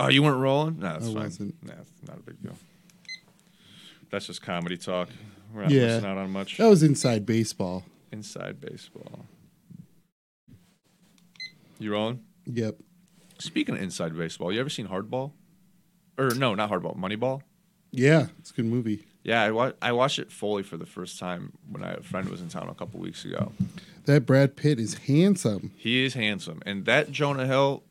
Oh, you weren't rolling? No, that's I fine. wasn't. Nah, it's not a big deal. That's just comedy talk. We're not Yeah. missing out on much. That was inside baseball. Inside baseball. You rolling? Yep. Speaking of inside baseball, you ever seen Hardball? Or no, not Hardball, Moneyball. Yeah, it's a good movie. Yeah, I, wa- I watched it fully for the first time when I, a friend was in town a couple weeks ago. That Brad Pitt is handsome. He is handsome, and that Jonah Hill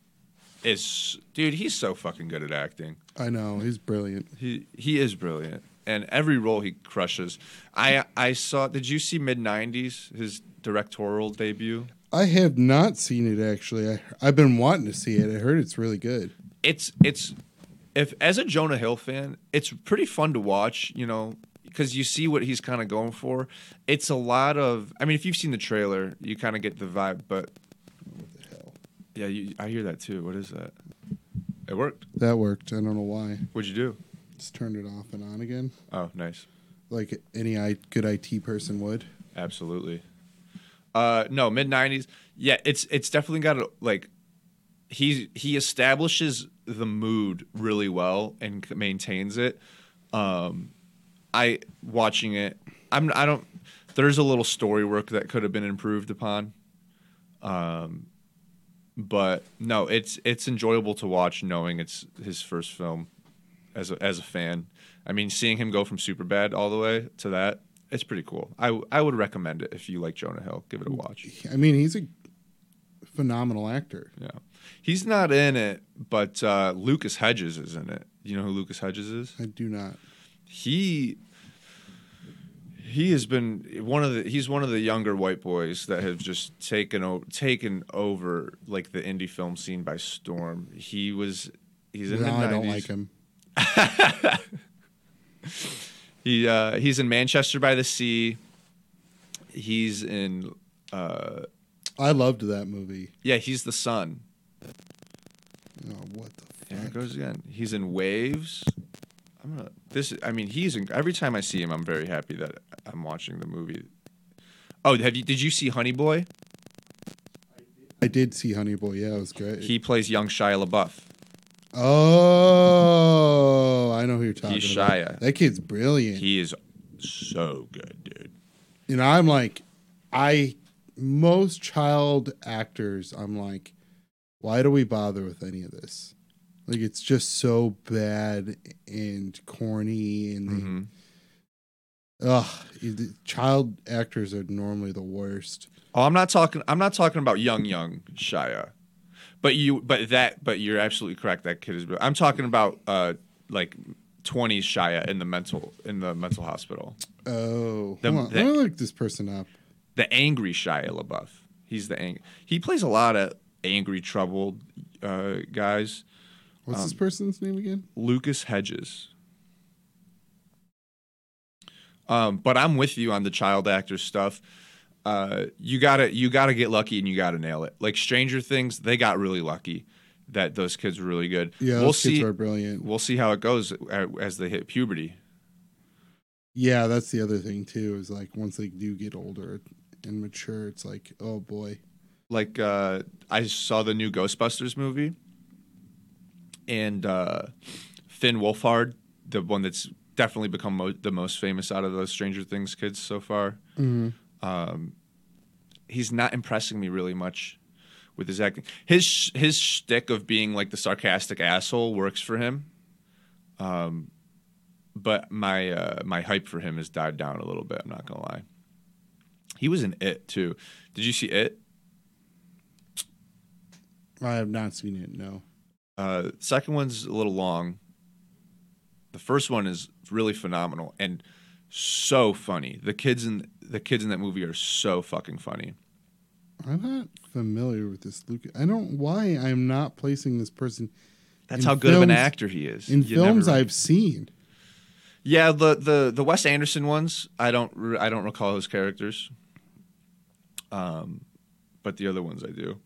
is dude. He's so fucking good at acting. I know he's brilliant. He he is brilliant, and every role he crushes. I I saw. Did you see Mid90s his directorial debut? I have not seen it actually. I, I've been wanting to see it. I heard it's really good. It's it's if as a Jonah Hill fan, it's pretty fun to watch. You know. Because you see what he's kind of going for. It's a lot of. I mean, if you've seen the trailer, you kind of get the vibe. But yeah, you, I hear that too. What is that? It worked. That worked. I don't know why. What'd you do? Just turned it off and on again, Oh, nice. like any I, good IT person would. Absolutely. Uh, no, Mid90s. Yeah, it's it's definitely got a like. He he establishes the mood really well and c- maintains it. Um, I watching it. I'm I don't. There's a little story work that could have been improved upon. Um, but no, it's it's enjoyable to watch, knowing it's his first film as a, as a fan. I mean, seeing him go from Superbad all the way to that, it's pretty cool. I I would recommend it if you like Jonah Hill. Give it a watch. I mean, he's a phenomenal actor. Yeah, he's not in it, but uh, Lucas Hedges is in it. You know who Lucas Hedges is? I do not. He he has been one of the he's one of the younger white boys that have just taken o- taken over like the indie film scene by storm. He was he's in No, the 90s. I don't like him. He uh, he's in Manchester by the Sea. He's in uh, I loved that movie. yeah, he's the son. Oh, what the There it goes again. He's in Waves. I'm gonna this. I mean, he's in, every time I see him, I'm very happy that I'm watching the movie. Oh, have you? Did you see Honey Boy? I did see Honey Boy. Yeah, it was great. He plays young Shia LaBeouf. oh, I know who you're talking He's about. Shia. That kid's brilliant. He is so good, dude. you know, I'm like, I most child actors, I'm like, why do we bother with any of this? Like, it's just so bad and corny, and hmm ugh, the child actors are normally the worst. Oh, I'm not talking. I'm not talking about young, young Shia, but you, but that, but you're absolutely correct. That kid is. I'm talking about uh, like 20s Shia in the mental in the mental hospital. Oh, The- hold on. the- let me look this person up. The angry Shia LaBeouf. He's the ang- He plays a lot of angry, troubled uh, guys. What's Um, this person's name again? Lucas Hedges. Um, but I'm with you on the child actor stuff. Uh, you gotta you gotta get lucky and you gotta nail it. Like Stranger Things, they got really lucky that those kids were really good. Yeah, we'll those kids see. are brilliant. We'll see how it goes as they hit puberty. Yeah, that's the other thing too. Is like once they do get older and mature, it's like, oh boy. Like uh, I saw the new Ghostbusters movie, and uh, Finn Wolfhard, the one that's definitely become mo- the most famous out of those Stranger Things kids so far. Mhm. Um, he's not impressing me really much with his acting. His his shtick of being like the sarcastic asshole works for him. Um, but my uh, my hype for him has died down a little bit. I'm not gonna lie. He was in It too. Did you see It? I have not seen it. No. Uh, second one's a little long. The first one is really phenomenal and so funny. The kids in the kids in that movie are so fucking funny. I'm not familiar with this Luke. I don't why I'm not placing this person That's how good of an actor he is. in You films never- I've seen. Yeah, the the the Wes Anderson ones, I don't I don't recall his characters. Um, but the other ones I do.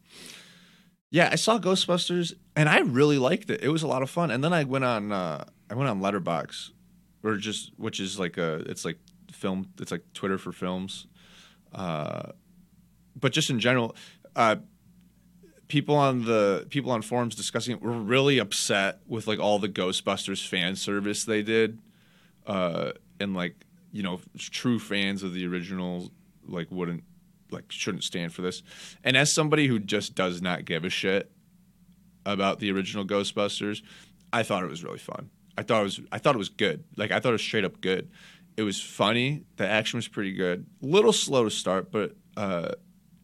Yeah, I saw Ghostbusters and I really liked it. It was a lot of fun. And then I went on uh, I went on Letterboxd, or just which is like a it's like film it's like Twitter for films. Uh, but just in general, uh, people on the people on forums discussing it were really upset with like all the Ghostbusters fan service they did, uh, and like you know true fans of the original like wouldn't like shouldn't stand for this. And as somebody who just does not give a shit about the original Ghostbusters, I thought it was really fun. I thought it was I thought it was good. Like I thought it was straight up good. It was funny. The action was pretty good. A little slow to start, but uh,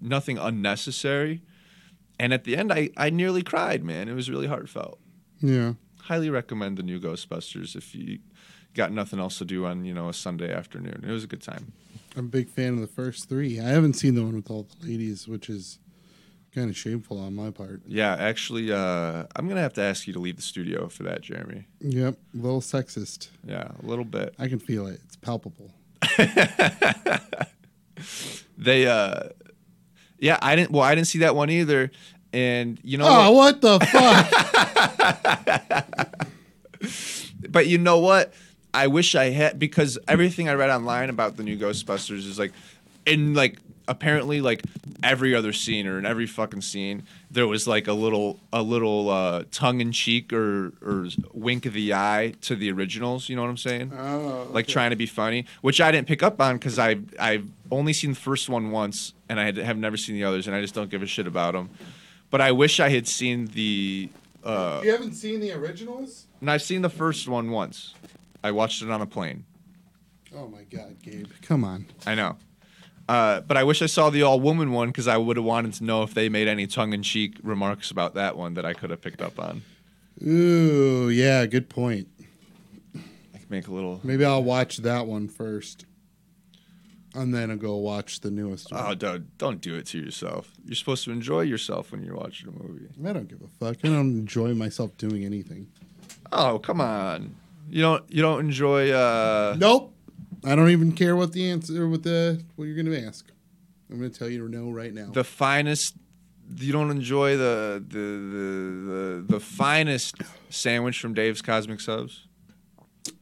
nothing unnecessary. And at the end, I, I nearly cried, man. It was really heartfelt. Yeah. Highly recommend the new Ghostbusters if you got nothing else to do on you know a Sunday afternoon. It was a good time. I'm a big fan of the first three. I haven't seen the one with all the ladies, which is kind of shameful on my part. Yeah, actually, uh, I'm gonna have to ask you to leave the studio for that, Gheramy. Yep, a little sexist. Yeah, a little bit. I can feel it. It's palpable. They, uh, yeah, I didn't. Well, I didn't see that one either. And you know, Oh, what? what the fuck? but you know what? I wish I had because everything I read online about the new Ghostbusters is like, in like apparently like every other scene or in every fucking scene there was like a little a little uh, tongue in cheek or or wink of the eye to the originals. You know what I'm saying? oh, like trying to be funny, which I didn't pick up on because I I've only seen the first one once, and I had, have never seen the others, and I just don't give a shit about them. But I wish I had seen the. Uh, you haven't seen the originals? and I've seen the first one once. I watched it on a plane. Oh my god, Gabe. Come on. I know. Uh, but I wish I saw the all woman one because I would have wanted to know if they made any tongue in cheek remarks about that one that I could have picked up on. Ooh, yeah, good point. I could make a little. Maybe I'll watch that one first. And then I'll go watch the newest one. Oh, don't, don't do it to yourself. You're supposed to enjoy yourself when you're watching a movie. I don't give a fuck. I don't enjoy myself doing anything. Oh, come on. You don't you don't enjoy uh Nope. I don't even care what the answer what the what you're gonna ask. I'm gonna tell you no right now. the finest you don't enjoy the the the the, the finest sandwich from Dave's Cosmic Subs?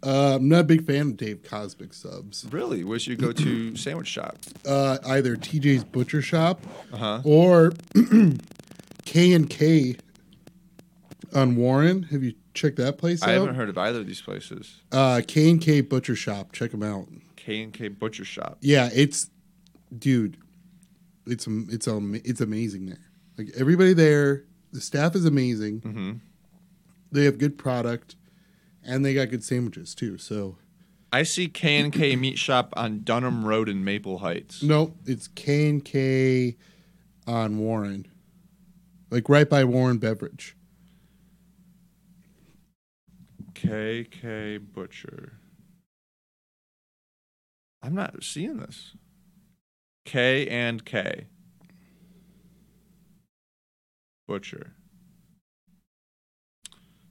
Uh, I'm not a big fan of Dave Cosmic subs. Really? Where's your go to sandwich shop? Uh, either TJ's Butcher Shop Uh-huh. or K and K on Warren. Have you checked that place I haven't heard of either of these places. Uh, K and K Butcher Shop. Check them out. K and K Butcher Shop. Yeah, it's dude, it's am- it's um it's amazing there. Like everybody there, the staff is amazing. Mm-hmm. They have good product, and they got good sandwiches too. So I see K and K Meat Shop on Dunham Road in Maple Heights. no, it's K and K on Warren, like right by Warren Beverage. K K Butcher. I'm not seeing this. K and K. Butcher.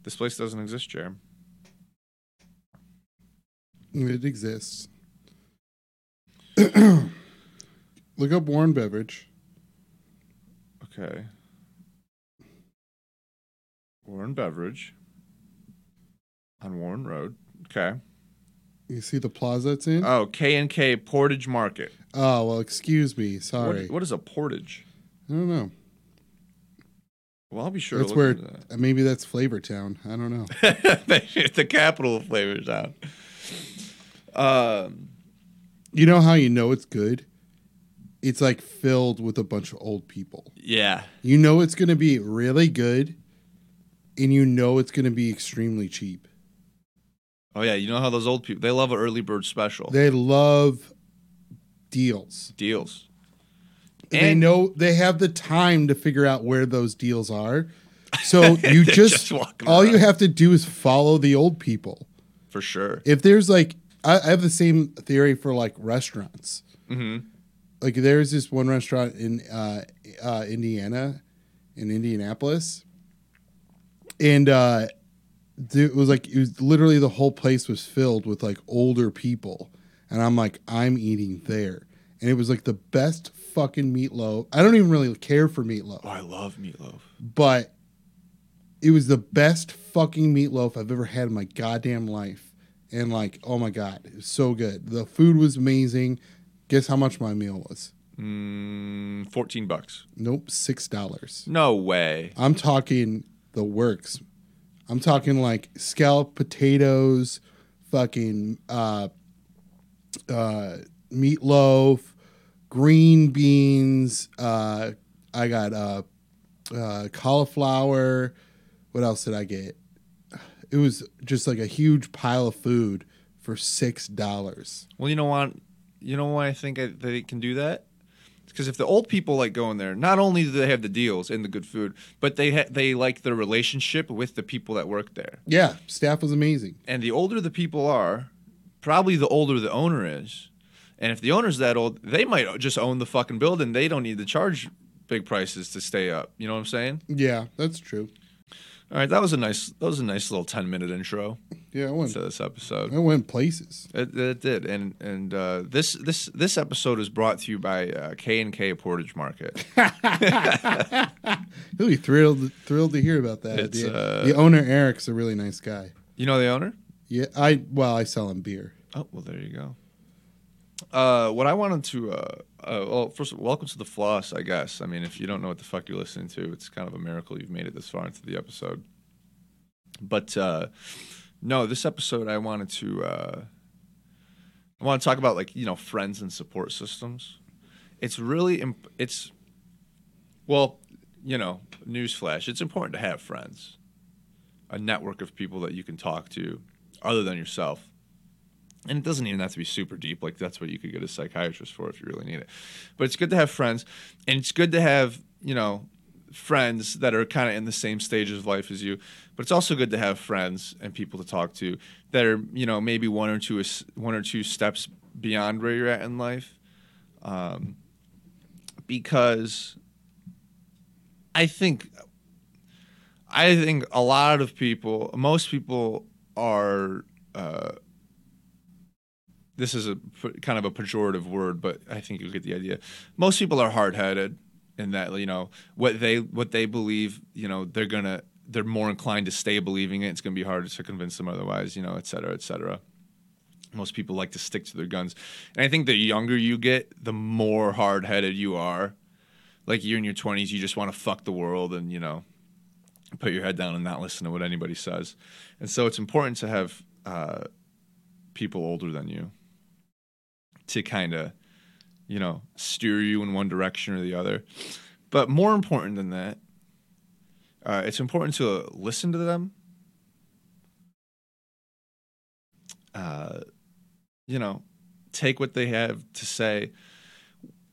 This place doesn't exist, Jerem. It exists. Look up Warren Beverage. Okay. Warren Beverage. On Warren Road. Okay. You see the plaza it's in? Oh, K and K Portage Market. oh well, excuse me. Sorry, What, what is a portage? I don't know. Well, I'll be sure That's to where that. maybe that's Flavor Town. I don't know. It's the capital of Flavor Town. Um, You know how you know it's good? It's like filled with a bunch of old people. yeah. You know it's going to be really good, and you know it's going to be extremely cheap. Oh yeah, you know how those old people they love an early bird special They love deals. deals. they And- know they have the time to figure out where those deals are. So you just, just all you have to do is follow the old people. For sure. If there's like, I, I have the same theory for like restaurants. hmm like there's this one restaurant in uh, uh, Indiana, in Indianapolis, and uh, it was like it was literally the whole place was filled with like older people, and I'm like I'm eating there, and it was like the best fucking meatloaf. I don't even really care for meatloaf, Oh, I love meatloaf. but it was the best fucking meatloaf I've ever had in my goddamn life. And like, oh my god, it was so good. The food was amazing. Guess how much my meal was? Mm, Fourteen bucks. Nope, six dollars. No way. I'm talking the works. I'm talking like scalloped potatoes, fucking uh, uh, meatloaf, green beans. Uh, I got uh, uh, cauliflower. What else did I get? It was just like a huge pile of food for six dollars. Well, you know what? You know why I think I, they can do that? Because if the old people like going there, not only do they have the deals and the good food, but they ha- they like the relationship with the people that work there. Yeah, staff was amazing. And the older the people are, probably the older the owner is. And if the owner's that old, they might just own the fucking building. They don't need to charge big prices to stay up. You know what I'm saying? Yeah, that's true. All right, that was a nice that was a nice little 10 minute intro Yeah, I went. to this episode. I went places. It, it did, and and uh, this this this episode is brought to you by uh, K and K Portage Market. He'll be thrilled thrilled to hear about that. The, uh, the owner Eric's a really nice guy. You know the owner? Yeah, I well, I sell him beer. Oh well, there you go. Uh, what I wanted to, uh, uh, well, first, of all, welcome to the floss. I guess. I mean, if you don't know what the fuck you're listening to, it's kind of a miracle you've made it this far into the episode. But uh, no, this episode I wanted to, uh, I want to talk about like you know friends and support systems. It's really, imp- it's, well, you know, newsflash. It's important to have friends, a network of people that you can talk to, other than yourself and it doesn't even have to be super deep like that's what you could get a psychiatrist for if you really need it but it's good to have friends and it's good to have you know friends that are kind of in the same stage of life as you but it's also good to have friends and people to talk to that are you know maybe one or two one or two steps beyond where you're at in life um, because i think i think a lot of people most people are uh, this is a kind of a pejorative word, but I think you get the idea. Most people are hard headed in that you know what they what they believe. You know they're gonna they're more inclined to stay believing it. It's gonna be harder to convince them otherwise. You know, et cetera, et cetera. Most people like to stick to their guns, and I think the younger you get, the more hard headed you are. Like you're in your twenties, you just want to fuck the world, and you know, put your head down and not listen to what anybody says. And so it's important to have uh, people older than you to kind of, you know, steer you in one direction or the other. But more important than that, uh, it's important to listen to them. Uh, you know, take what they have to say.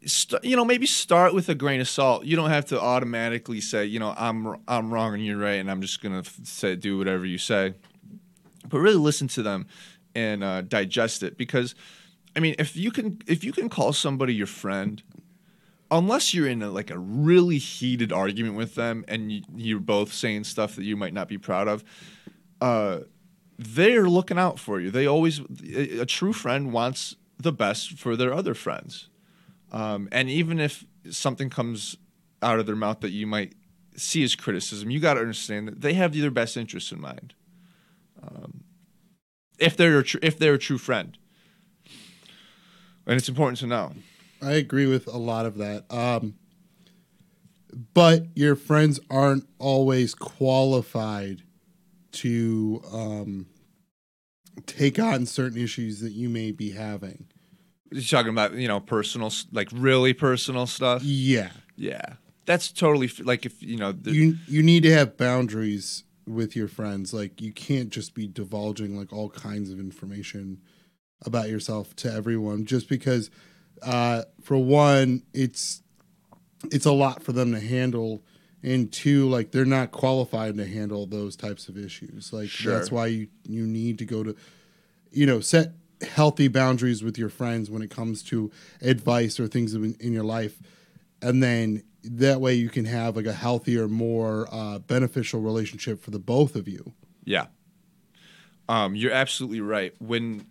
St- you know, maybe start with a grain of salt. You don't have to automatically say, you know, I'm I'm wrong and you're right, and I'm just gonna f- say do whatever you say. But really listen to them and uh, digest it because I mean, if you can if you can call somebody your friend, unless you're in a, like a really heated argument with them and you, you're both saying stuff that you might not be proud of, uh, they're looking out for you. They always a, a true friend wants the best for their other friends, um, and even if something comes out of their mouth that you might see as criticism, you got to understand that they have their best interests in mind. Um, if they're tr- if they're a true friend and it's important to know. I agree with a lot of that. Um, but your friends aren't always qualified to um, take on certain issues that you may be having. You're talking about you know personal, like really personal stuff. Yeah, Yeah, that's totally like if you know. The, you you need to have boundaries with your friends. Like you can't just be divulging like all kinds of information about yourself to everyone just because uh, for one it's it's a lot for them to handle. And two like they're not qualified to handle those types of issues. Like Sure. that's why you you need to go to you know set healthy boundaries with your friends when it comes to advice or things in, in your life. And then that way you can have like a healthier more uh, beneficial relationship for the both of you. Yeah, um, you're absolutely right. When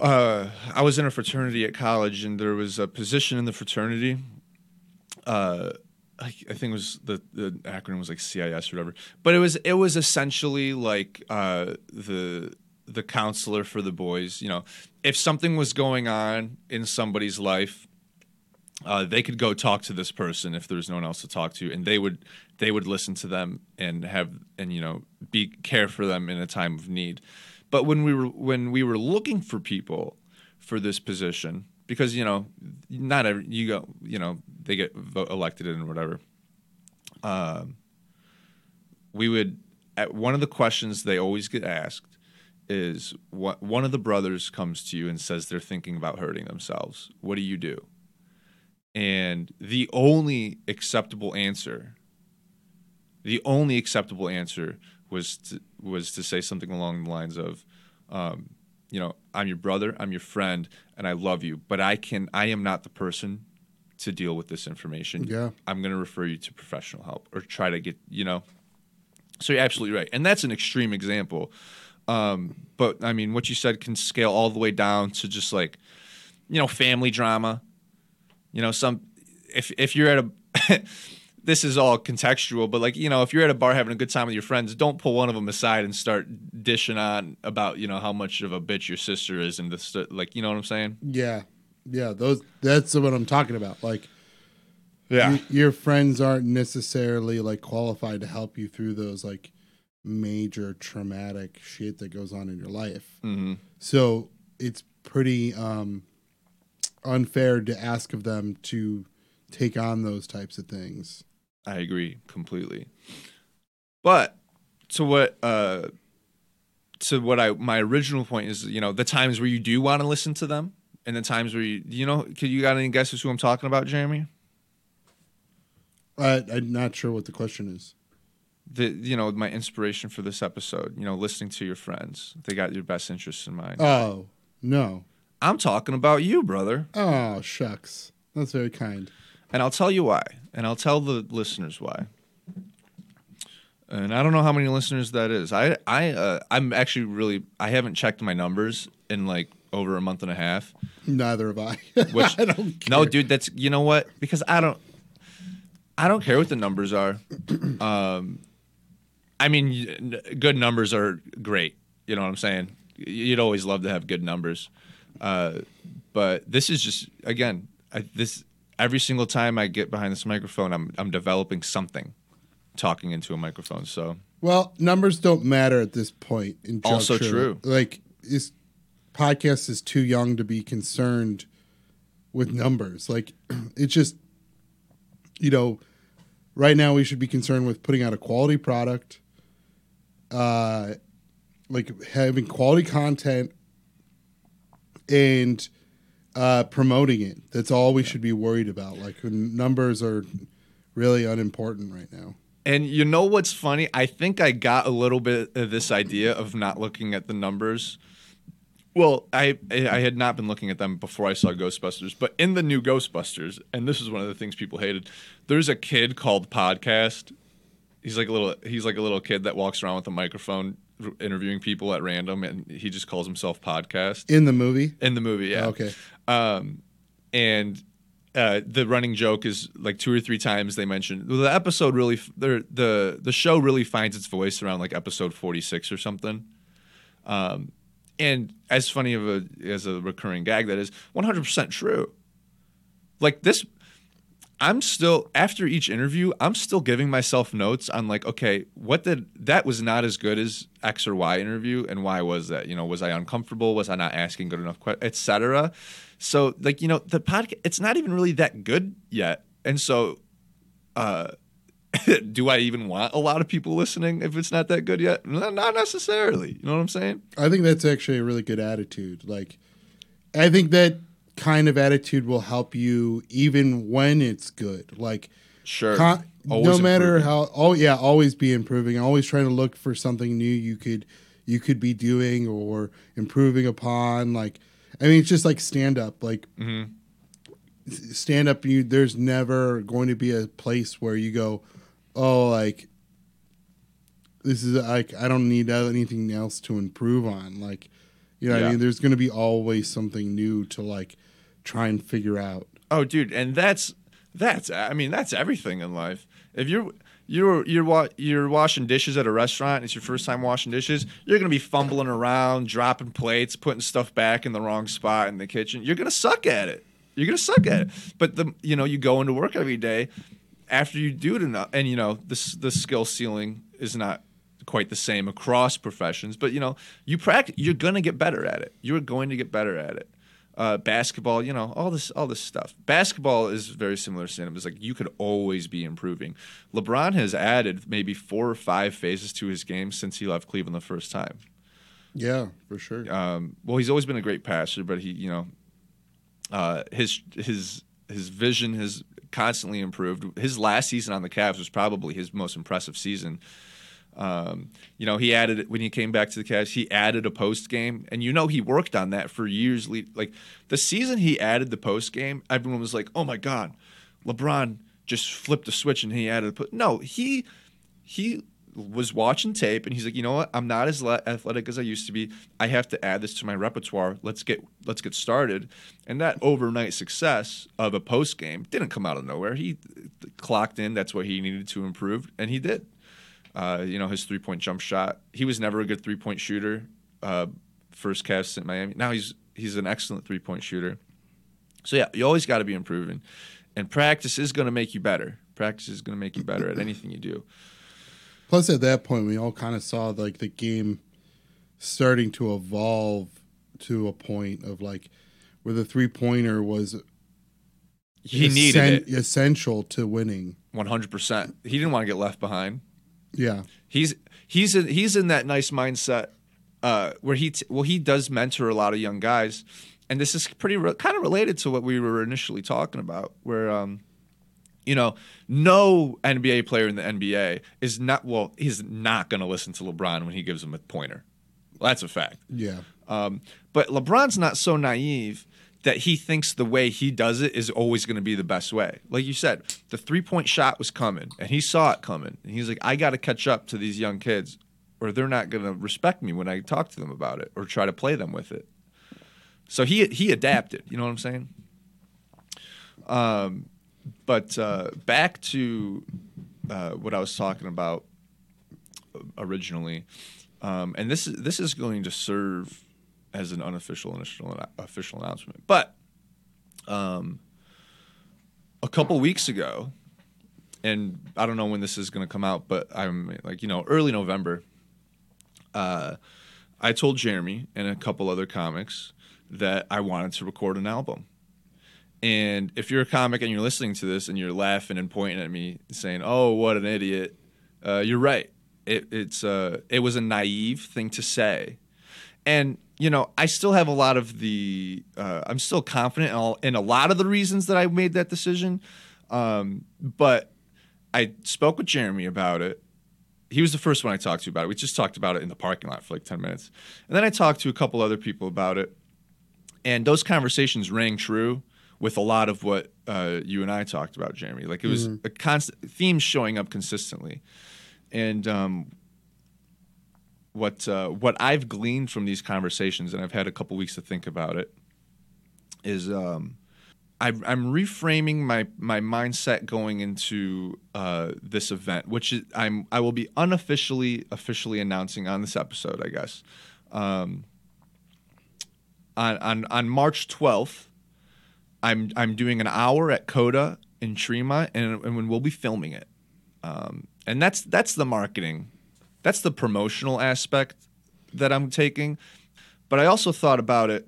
uh, I was in a fraternity at college, and there was a position in the fraternity. Uh, I, I think it was the the acronym was like CIS or whatever, but it was it was essentially like uh, the the counselor for the boys. You know, if something was going on in somebody's life, uh, they could go talk to this person if there was no one else to talk to, and they would they would listen to them and have and you know be care for them in a time of need. But when we were when we were looking for people for this position, because you know not every you go you know they get vote elected and whatever. Um, we would at one of the questions they always get asked is what one of the brothers comes to you and says they're thinking about hurting themselves. What do you do? And the only acceptable answer, the only acceptable answer was to, was to say something along the lines of, um, you know, I'm your brother, I'm your friend, and I love you, but I can, I am not the person to deal with this information. Yeah. I'm going to refer you to professional help or try to get, you know. So you're absolutely right, and that's an extreme example. Um, but I mean, what you said can scale all the way down to just like, you know, family drama. You know, some if if you're at a this is all contextual, but like you know, if you're at a bar having a good time with your friends, don't pull one of them aside and start dishing on about you know how much of a bitch your sister is and this like you know what I'm saying? Yeah, yeah. Those that's what I'm talking about. Like, Yeah, y- your friends aren't necessarily like qualified to help you through those like major traumatic shit that goes on in your life. hmm So it's pretty um, unfair to ask of them to take on those types of things. I agree completely. But to what uh to what I my original point is, you know, the times where you do want to listen to them and the times where you you know, could you got any guesses who I'm talking about, Gheramy? I, I'm not sure what the question is. The you know, my inspiration for this episode, you know, listening to your friends. They got your best interests in mind. Oh no! I'm talking about you, brother. Oh shucks, that's very kind. And I'll tell you why. And I'll tell the listeners why. And I don't know how many listeners that is. I I uh, I'm actually really I haven't checked my numbers in like over a month and a half. Neither have I. Which- I don't care. No, dude, that's you know what? Because I don't I don't care what the numbers are. Um I mean, good numbers are great. You know what I'm saying? You'd always love to have good numbers. Uh, but this is just again, I, this every single time I get behind this microphone, I'm I'm developing something, talking into a microphone. So Well, numbers don't matter at this point. In Also true. Like this podcast is too young to be concerned with numbers. Like it's just, you know, right now we should be concerned with putting out a quality product, uh, like having quality content, and uh, promoting it. That's all we should be worried about. Like numbers are really unimportant right now. And you know what's funny? I think I got a little bit of this idea of not looking at the numbers. Well, I I had not been looking at them before I saw Ghostbusters, but in the new Ghostbusters, and this is one of the things people hated. There's a kid called Podcast. He's like a little he's like a little kid that walks around with a microphone interviewing people at random and he just calls himself Podcast In the movie, in the movie, yeah. Okay. Um, and uh, the running joke is like two or three times they mention well, the episode really the the the show really finds its voice around like episode forty six or something. Um, and as funny of a as a recurring gag that is, one hundred percent true. Like this, I'm still after each interview, I'm still giving myself notes on like, okay, what did that was not as good as X or Y interview, and why was that? You know, was I uncomfortable? Was I not asking good enough questions, etc. So like, you know, the podcast, it's not even really that good yet, and so, uh, do I even want a lot of people listening if it's not that good yet? Not necessarily. You know what I'm saying? I think that's actually a really good attitude. Like, I think that kind of attitude will help you even when it's good. Like, Sure. con- no matter improving. how, oh yeah, always be improving. Always trying to look for something new you could you could be doing or improving upon. Like, I mean, it's just like stand up. Like, Mhm. stand up. You there's never going to be a place where you go, oh, like this is like I don't need anything else to improve on. Like, you know, what Yeah. I mean, there's going to be always something new to like try and figure out. Oh, dude, and that's that's I mean that's everything in life. If you're you're you're wa- you're washing dishes at a restaurant, and it's your first time washing dishes. You're gonna be fumbling around, dropping plates, putting stuff back in the wrong spot in the kitchen. You're gonna suck at it. You're gonna suck at it. But the you know you go into work every day after you do it enough, and you know the the skill ceiling is not quite the same across professions. But you know you practice, you're gonna get better at it. You're going to get better at it. Uh, basketball, you know, all this, all this stuff. Basketball is very similar to cinema. It's like you could always be improving. LeBron has added maybe four or five phases to his game since he left Cleveland the first time. Yeah, for sure. Um, well, he's always been a great passer, but he, you know, uh, his his his vision has constantly improved. His last season on the Cavs was probably his most impressive season. Um, you know, he added when he came back to the Cavs, he added a post game, and you know he worked on that for years. Like the season he added the post game, everyone was like, "Oh my God, LeBron just flipped a switch and he added." A no, he he was watching tape and he's like, you know what? I'm not as le- athletic as I used to be. I have to add this to my repertoire. Let's get let's get started. And that overnight success of a post game didn't come out of nowhere. He clocked in. That's what he needed to improve, and he did. Uh, you know, his three point jump shot. He was never a good three point shooter. Uh, first cast in Miami. Now he's he's an excellent three point shooter. So yeah, you always got to be improving, and practice is going to make you better. Practice is going to make you better at anything you do. Plus, at that point, we all kind of saw like the game starting to evolve to a point of like where the three pointer was he needed it. essential to winning. One hundred percent. He didn't want to get left behind. Yeah, he's he's in, he's in that nice mindset uh, where he t- well he does mentor a lot of young guys, and this is pretty re- kind of related to what we were initially talking about, where um, you know, no NBA player in the NBA is not well. He's not going to listen to LeBron when he gives him a pointer. That's a fact. Yeah. Um, but LeBron's not so naive that he thinks the way he does it is always going to be the best way. Like you said, the three point shot was coming, and he saw it coming, and he's like, "I got to catch up to these young kids, or they're not going to respect me when I talk to them about it or try to play them with it." So he he adapted. You know what I'm saying? Um, but uh, back to uh, what I was talking about originally, um, and this is this is going to serve as an unofficial initial official announcement. But um, a couple weeks ago, and I don't know when this is going to come out, but I'm like you know early November. Uh, I told Gheramy and a couple other comics that I wanted to record an album and if you're a comic and you're listening to this and you're laughing and pointing at me saying, "Oh, what an idiot," uh, you're right. It, it's uh, it was a naive thing to say, and you know I still have a lot of the. Uh, I'm still confident in, all, in, a lot of the reasons that I made that decision, um, but I spoke with Gheramy about it. He was the first one I talked to about it. We just talked about it in the parking lot for like ten minutes, and then I talked to a couple other people about it, and those conversations rang true with a lot of what uh, you and I talked about, Gheramy. Like it was mm-hmm. a constant theme showing up consistently, and um, what uh, what I've gleaned from these conversations, and I've had a couple weeks to think about it, is um, I, am reframing my my mindset going into uh, this event, which is, I'm I will be unofficially officially announcing on this episode, I guess. Um, on, on on March 12th, I'm I'm doing an hour at Coda in Tremont, and and we'll be filming it. Um, and that's that's the marketing, that's the promotional aspect that I'm taking. But I also thought about it,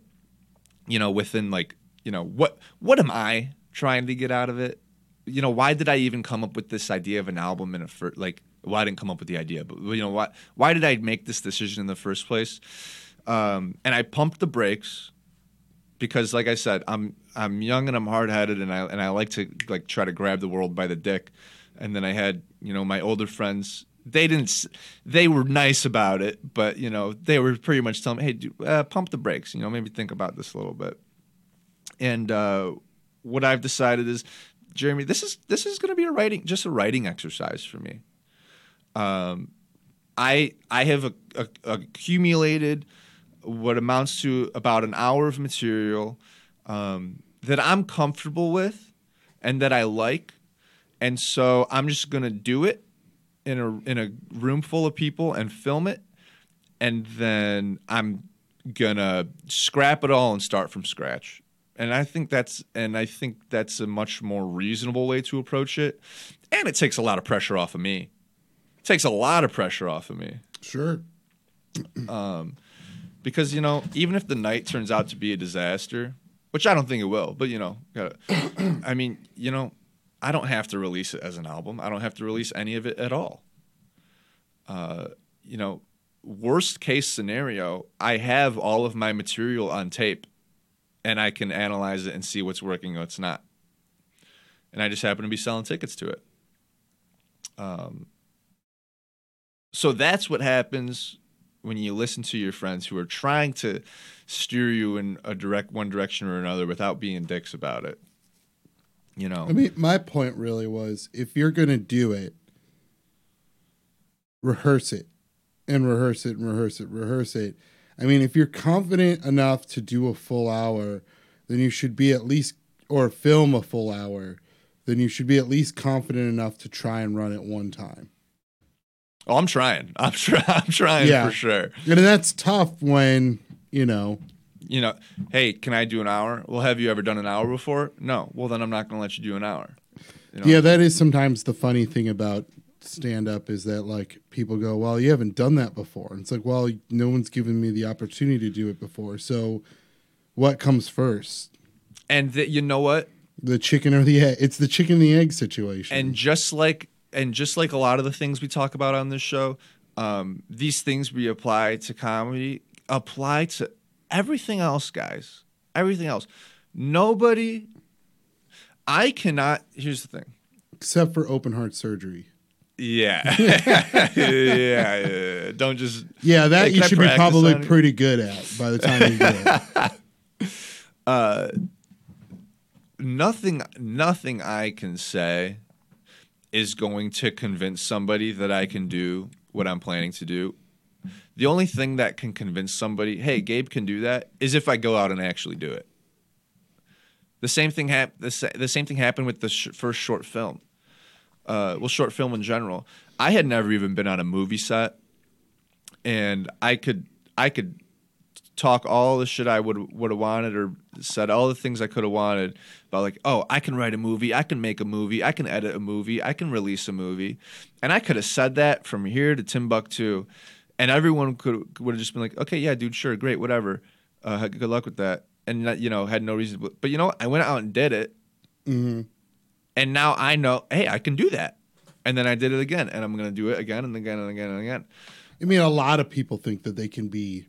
you know, within like you know what what am I trying to get out of it? You know, why did I even come up with this idea of an album in a first like? Well, I didn't come up with the idea, but you know why? Why did I make this decision in the first place? Um, and I pumped the brakes because, like I said, I'm I'm young and I'm hard headed, and I and I like to like try to grab the world by the dick. And then I had you know my older friends. They didn't. They were nice about it, but you know they were pretty much telling me, "Hey, uh, pump the brakes. You know, maybe think about this a little bit." And uh, what I've decided is, Gheramy, this is this is going to be a writing, just a writing exercise for me. Um, I I have a, a, accumulated what amounts to about an hour of material. Um, that I'm comfortable with and that I like. And so I'm just going to do it in a in a room full of people and film it and then I'm to scrap it all and start from scratch. and I think that's and I think that's a much more reasonable way to approach it, and it takes a lot of pressure off of me. It takes a lot of pressure off of me Sure. Um, because you know even if the night turns out to be a disaster, which I don't think it will, but you know, gotta, I mean, you know, I don't have to release it as an album. I don't have to release any of it at all. Uh, you know, worst case scenario, I have all of my material on tape and I can analyze it and see what's working and what's not. And I just happen to be selling tickets to it. Um, so that's what happens when you listen to your friends who are trying to steer you in a direct one direction or another without being dicks about it. You know, I mean, my point really was if you're going to do it, rehearse it and rehearse it and rehearse it, rehearse it. I mean, if you're confident enough to do a full hour, then you should be at least, or film a full hour, then you should be at least confident enough to try and run it one time. oh, I'm trying. I'm trying. I'm trying Yeah. for sure. And that's tough when, you know, You know, hey, can I do an hour? Well, have you ever done an hour before? No. Well, then I'm not going to let you do an hour. You know? Yeah, that is sometimes the funny thing about stand up is that like people go, "Well, you haven't done that before." And it's like, "Well, no one's given me the opportunity to do it before." So what comes first? And th- you know what? The chicken or the egg? It's the chicken and the egg situation. and just like and just like a lot of the things we talk about on this show um, these things we apply to comedy apply to everything else guys everything else nobody i cannot here's the thing except for open heart surgery. yeah. yeah yeah don't just Yeah, that you should be probably pretty good at by the time you get it. Uh, nothing nothing I can say is going to convince somebody that I can do what I'm planning to do. The only thing that can convince somebody, hey, Gabe can do that, is if I go out and actually do it. The same thing hap- the, the same thing happened with the sh- first short film. Uh, well, short film in general. I had never even been on a movie set, and I could I could talk all the shit I would would have wanted or said all the things I could have wanted about like, oh, I can write a movie, I can make a movie, I can edit a movie, I can release a movie. And I could have said that from here to Timbuktu and everyone could would have just been like, okay, yeah, dude, sure, great, whatever. Uh, good luck with that. And not, you know, had no reason to, but you know what? I went out and did it. hmm And now I know, hey, I can do that. And then I did it again and I'm going to do it again and again and again and again. I mean, a lot of people think that they can be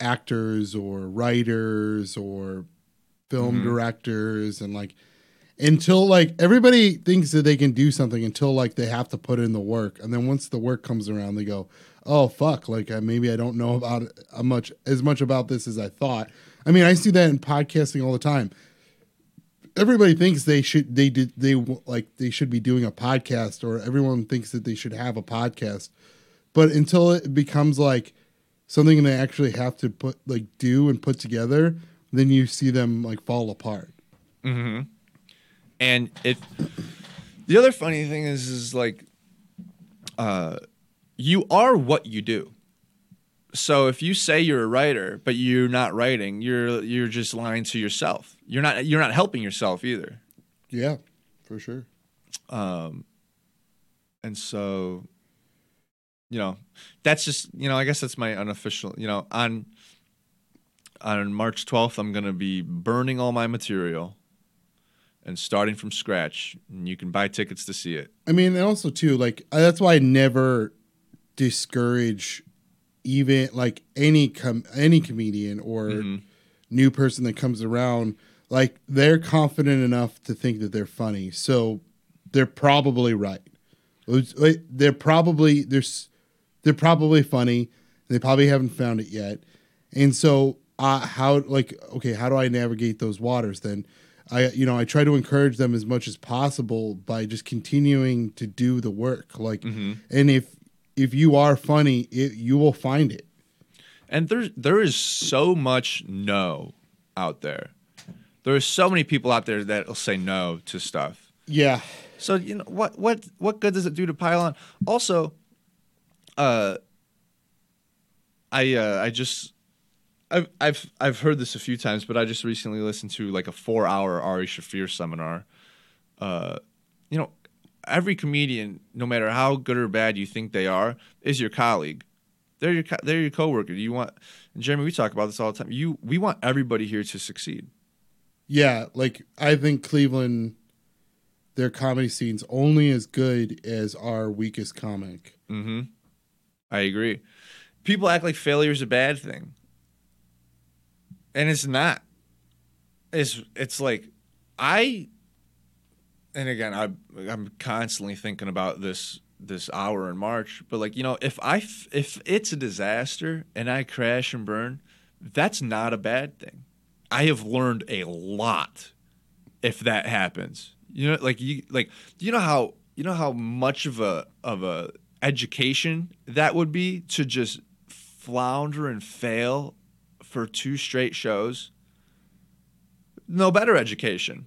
actors or writers or film Mm-hmm. directors and like until like everybody thinks that they can do something until like they have to put in the work and then once the work comes around they go oh fuck like maybe i don't know about a much as much about this as i thought. I mean i see that in podcasting all the time. Everybody thinks they should they did they like they should be doing a podcast or everyone thinks that they should have a podcast. But until it becomes like something they actually have to put like do and put together then you see them like fall apart. And it the other funny thing is is like uh you are what you do. So if you say you're a writer but you're not writing, you're you're just lying to yourself. You're not you're not helping yourself either. yeah for sure Um And so you know, that's just, you know, I guess that's my unofficial, you know, on on March 12th I'm going to be burning all my material and starting from scratch. And you can buy tickets to see it. i mean and also too like that's why i never discourage even like any com- any comedian or new person that comes around like they're confident enough to think that they're funny. So they're probably right. They're probably they're they're probably funny. They probably haven't found it yet. And so uh, how like okay how do i navigate those waters then? I you know i try to encourage them as much as possible by just continuing to do the work. Like and if if you are funny it, you will find it And there's there is so much no out there. There are so many people out there that will say no to stuff. yeah So you know what what what good does it do to pile on? Also, uh, I uh, I just I've I've I've heard this a few times, but I just recently listened to like a four hour Ari Shaffir seminar. Uh, you know, every comedian, no matter how good or bad you think they are, is your colleague. They're your co- they're your coworker. You want and Gheramy. We talk about this all the time. You we want everybody here to succeed. Yeah, like I think Cleveland, their comedy scene's only as good as our weakest comic. Mm-hmm. I agree. People act like failure is a bad thing, and it's not. It's it's like I, and again, I I'm constantly thinking about this this hour in March. But like you know, if I if it's a disaster and I crash and burn, that's not a bad thing. I have learned a lot if that happens. You know, like you like you know how you know how much of a of a education that would be to just flounder and fail for two straight shows. No better education.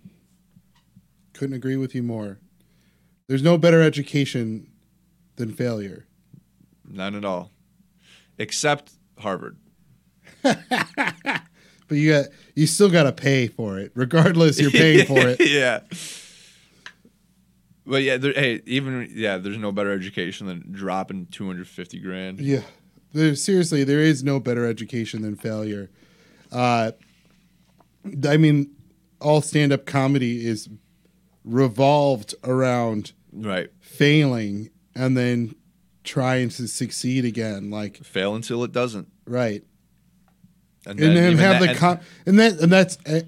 Couldn't agree with you more. There's no better education than failure. None at all. Except Harvard. But you got you still got to pay for it, regardless. You're paying for it. yeah. But yeah, there, hey, even yeah, there's no better education than dropping 250 grand. Yeah, there, seriously, there is no better education than failure. Uh, I mean, all stand-up comedy is revolved around Right. failing and then trying to succeed again. Like, Fail until it doesn't. right. And and then have that- the com- and that and that's uh,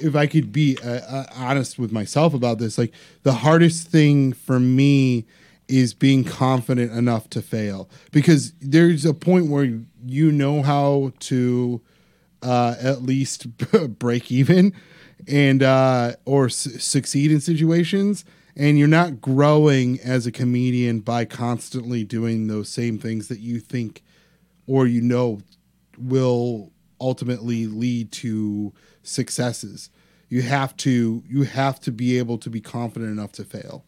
if I could be uh, uh, honest with myself about this, like the hardest thing for me is being confident enough to fail because there's a point where you know how to uh, at least break even and uh, or su- succeed in situations and you're not growing as a comedian by constantly doing those same things that you think or you know will ultimately lead to successes you have to you have to be able to be confident enough to fail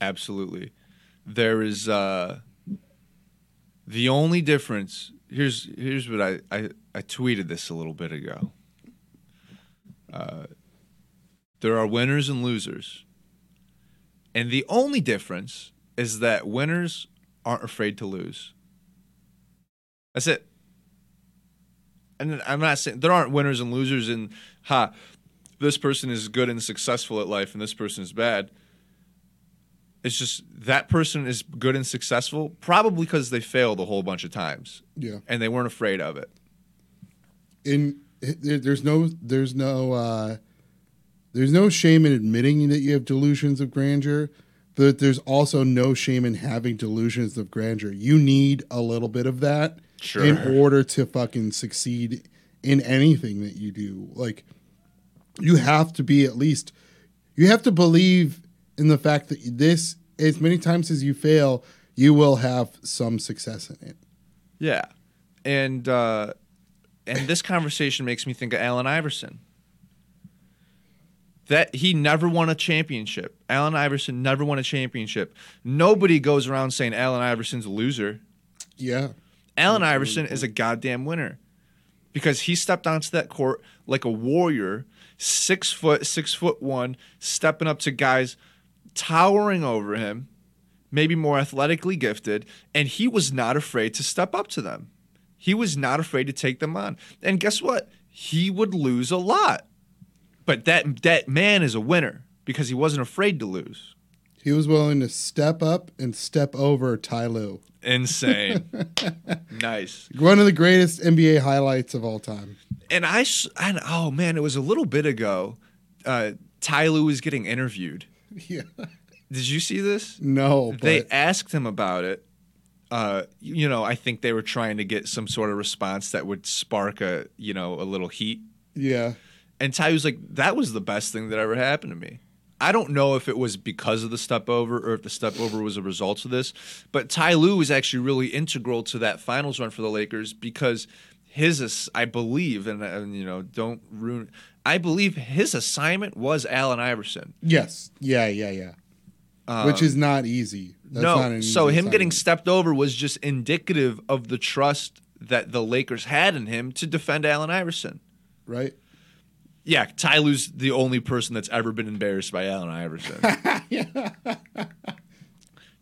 Absolutely. There is uh the only difference here's here's what I, I, I tweeted this a little bit ago. Uh there are winners and losers. And the only difference is that winners aren't afraid to lose. That's it. And I'm not saying there aren't winners and losers in ha this person is good and successful at life and this person is bad. It's just that person is good and successful probably because they failed a whole bunch of times yeah and they weren't afraid of it. in there's no there's no uh there's no shame in admitting that you have delusions of grandeur but there's also no shame in having delusions of grandeur you need a little bit of that Sure. in order to fucking succeed in anything that you do like you have to be at least you have to believe in the fact that this as many times as you fail you will have some success in it Yeah. And uh and this conversation makes me think of Allen Iverson. That he never won a championship. Allen Iverson never won a championship. Nobody goes around saying Allen Iverson's a loser. yeah Allen Iverson is a goddamn winner because he stepped onto that court like a warrior, six foot, six foot one, stepping up to guys towering over him, maybe more athletically gifted, and he was not afraid to step up to them. He was not afraid to take them on. And guess what? He would lose a lot. But that that man is a winner because he wasn't afraid to lose. He was willing to step up and step over Ty Lue. Insane. nice. One of the greatest NBA highlights of all time. and I, and oh man, it was a little bit ago. Uh, Ty Lue was getting interviewed. Yeah. Did you see this? No, but They asked him about it. Uh, you know, I think they were trying to get some sort of response that would spark a, you know, a little heat. yeah. And Ty was like, "That was the best thing that ever happened to me." I don't know if it was because of the step over or if the step over was a result of this, but Ty Lue was actually really integral to that finals run for the Lakers because his, I believe, and, and you know, don't ruin. I believe his assignment was Allen Iverson. Yes. Yeah, yeah, yeah. Which is um, not easy. That's no, not an so easy him getting stepped over was just indicative of the trust that the Lakers had in him to defend Allen Iverson. right? Yeah, Ty Lue's the only person that's ever been embarrassed by Allen Iverson.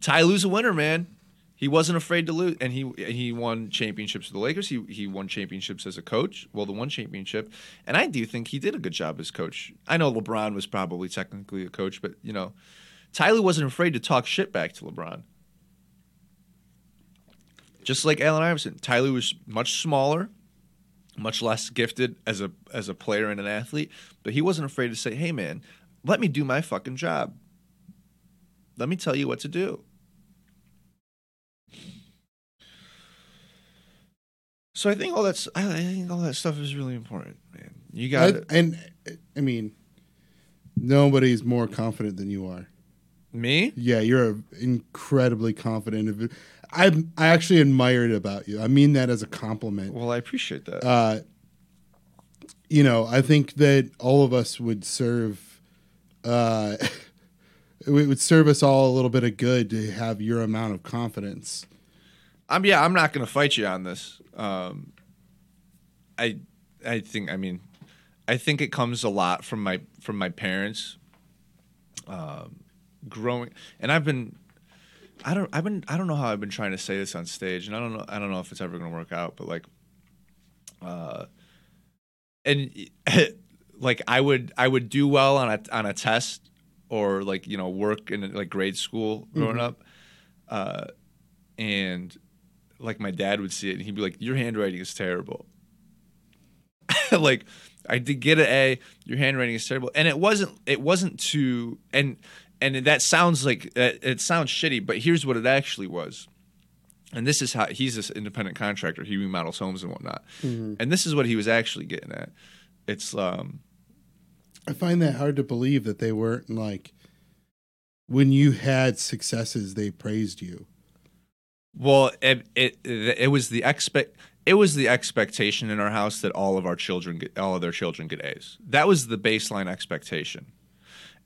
Ty Lue's a winner, man. He wasn't afraid to lose, and he he won championships with the Lakers. He he won championships as a coach. Well, the one championship, and I do think he did a good job as coach. I know LeBron was probably technically a coach, but you know, Ty Lue wasn't afraid to talk shit back to LeBron. Just like Allen Iverson, Ty Lue was much smaller, much less gifted as a as a player and an athlete, but he wasn't afraid to say, "Hey, man, let me do my fucking job. Let me tell you what to do." So I think all that's I think all that stuff is really important, man. You got I, and I mean, nobody's more confident than you are. me. Yeah, you're incredibly confident. I I actually admired about you. I mean that as a compliment. Well, I appreciate that. Uh, you know, I think that all of us would serve. Uh, it would serve us all a little bit of good to have your amount of confidence. I'm yeah, I'm not going to fight you on this. Um, I I think I mean I think it comes a lot from my from my parents. Um, growing and I've been I don't I've been I don't know how I've been trying to say this on stage and I don't know I don't know if it's ever going to work out but like uh and like I would I would do well on a on a test or like you know work in like grade school growing up uh and like my dad would see it and he'd be like your handwriting is terrible. Like i did get an a your handwriting is terrible and it wasn't it wasn't to and and that sounds like it, it sounds shitty but here's what it actually was and this is how he's this independent contractor he remodels homes and whatnot and this is what he was actually getting at it's um I find that hard to believe that they weren't like when you had successes, they praised you. Well, it, it it was the expect it was the expectation in our house that all of our children get all of their children get A's. That was the baseline expectation.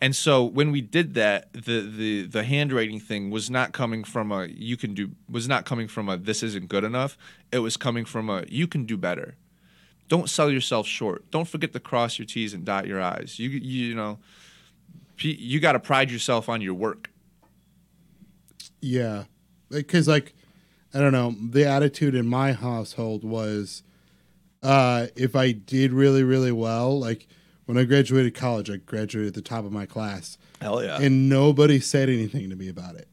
And so when we did that, the the the handwriting thing was not coming from a you can do was not coming from a this isn't good enough. It was coming from a you can do better. Don't sell yourself short. Don't forget to cross your T's and dot your I's. You you, you know, you got to pride yourself on your work. Yeah, because like I don't know, the attitude in my household was, uh, if I did really really well, like when I graduated college, I graduated at the top of my class, Hell yeah. and nobody said anything to me about it.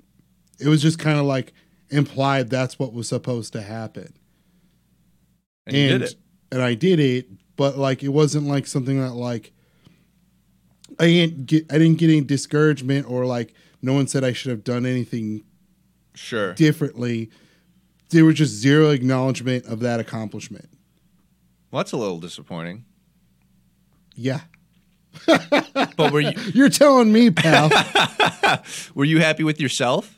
It was just kind of like implied that's what was supposed to happen. and you did it. and I did it, but like it wasn't like something that like I didn't get I didn't get any discouragement or like no one said I should have done anything Sure. differently. There was just zero acknowledgement of that accomplishment. Well, that's a little disappointing. Yeah. But were you You're telling me, pal. were you happy with yourself?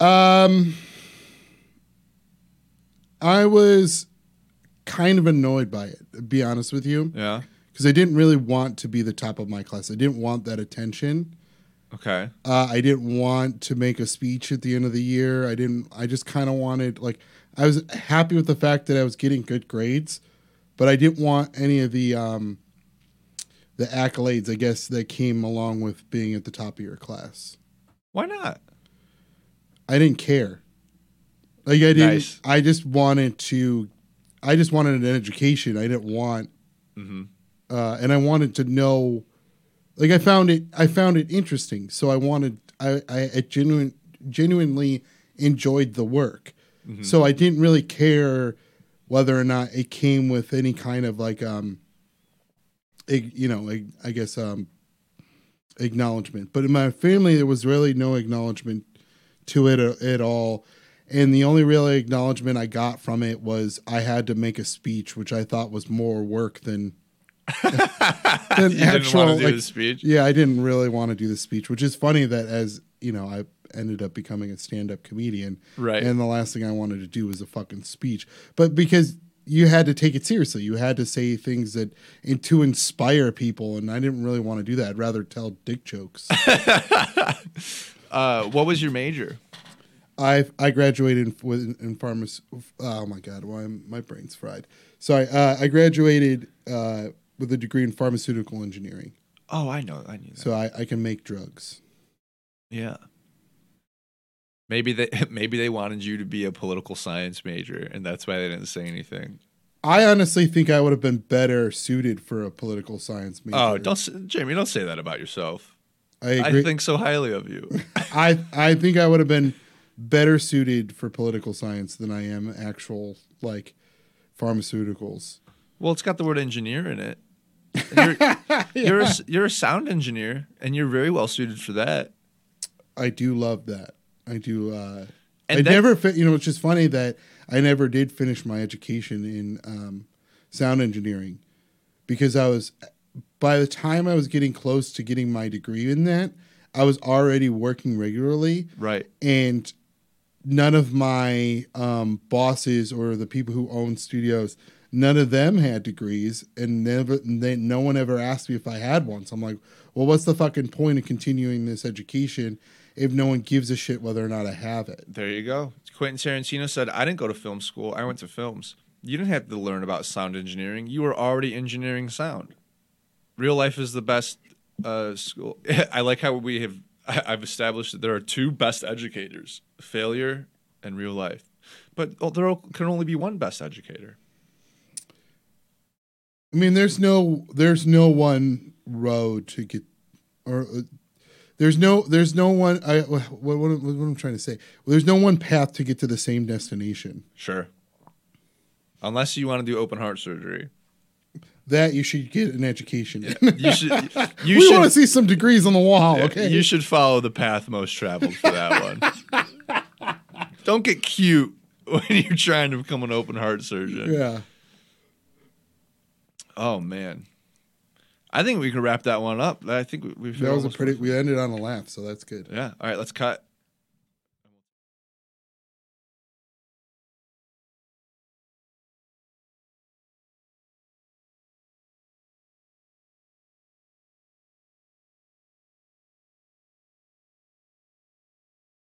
um I was kind of annoyed by it, to be honest with you, Yeah. because I didn't really want to be the top of my class. I didn't want that attention. Okay. Uh, I didn't want to make a speech at the end of the year. I didn't. I just kind of wanted like I was happy with the fact that I was getting good grades, but I didn't want any of the um, the accolades. I guess that came along with being at the top of your class. Why not? I didn't care. Like I didn't. Nice. I just wanted to. I just wanted an education. I didn't want. Mm-hmm. Uh, and I wanted to know. Like I found it. I found it interesting. So I wanted. I. I, I genuine, genuinely enjoyed the work. Mm-hmm. So I didn't really care whether or not it came with any kind of like um. You know, ag- I guess um. Acknowledgement, but in my family there was really no acknowledgement to it at all. And the only real acknowledgement I got from it was I had to make a speech, which I thought was more work than than actual. want to do like- the speech. yeah, I didn't really want to do the speech, which is funny that as you know, I ended up becoming a stand-up comedian, Right. And the last thing I wanted to do was a fucking speech, but because you had to take it seriously, you had to say things that and to inspire people, and I didn't really want to do that. I'd rather tell dick jokes. Uh, what was your major? I I graduated in, with in pharmacy. Oh my god, why my brain's fried. Sorry, uh, I graduated uh, with a degree in pharmaceutical engineering, Oh, I know. I knew that. so I, I can make drugs. yeah. Maybe they maybe they wanted you to be a political science major, and that's why they didn't say anything. I honestly think I would have been better suited for a political science oh, major. Oh, don't Jamie, don't say that about yourself. I agree. I think so highly of you. I I think I would have been better suited for political science than I am actual like pharmaceuticals. well, it's got the word engineer in it. You're, you're, a, you're a sound engineer, and you're very well suited for that. I do love that. I do. Uh, And I that- never, fi- you know, it's just funny that I never did finish my education in um, sound engineering because I was, by the time I was getting close to getting my degree in that, I was already working regularly, Right. and none of my um, bosses or the people who own studios, none of them had degrees, and never, they, no one ever asked me if I had one. So I'm like, well, what's the fucking point of continuing this education if no one gives a shit whether or not I have it? There you go. Quentin Tarantino said, I didn't go to film school. I went to films. You didn't have to learn about sound engineering. You were already engineering sound. Real life is the best uh, school. I like how we have, I've established that there are two best educators failure and real life. But oh, there can only be one best educator. I mean, there's no, there's no one road to get, or uh, there's no, there's no one. I what, what, what, I'm trying to say. there's no one path to get to the same destination. Sure. Unless you want to do open heart surgery. That you should get an education. in. You should, you we should, want to see some degrees on the wall. Okay. You should follow the path most traveled for that one. Don't get cute when you're trying to become an open heart surgeon. yeah. Oh man, I think we can wrap that one up. I think we, That was a pretty. We ended on a laugh, so that's good. Yeah. All right. Let's cut.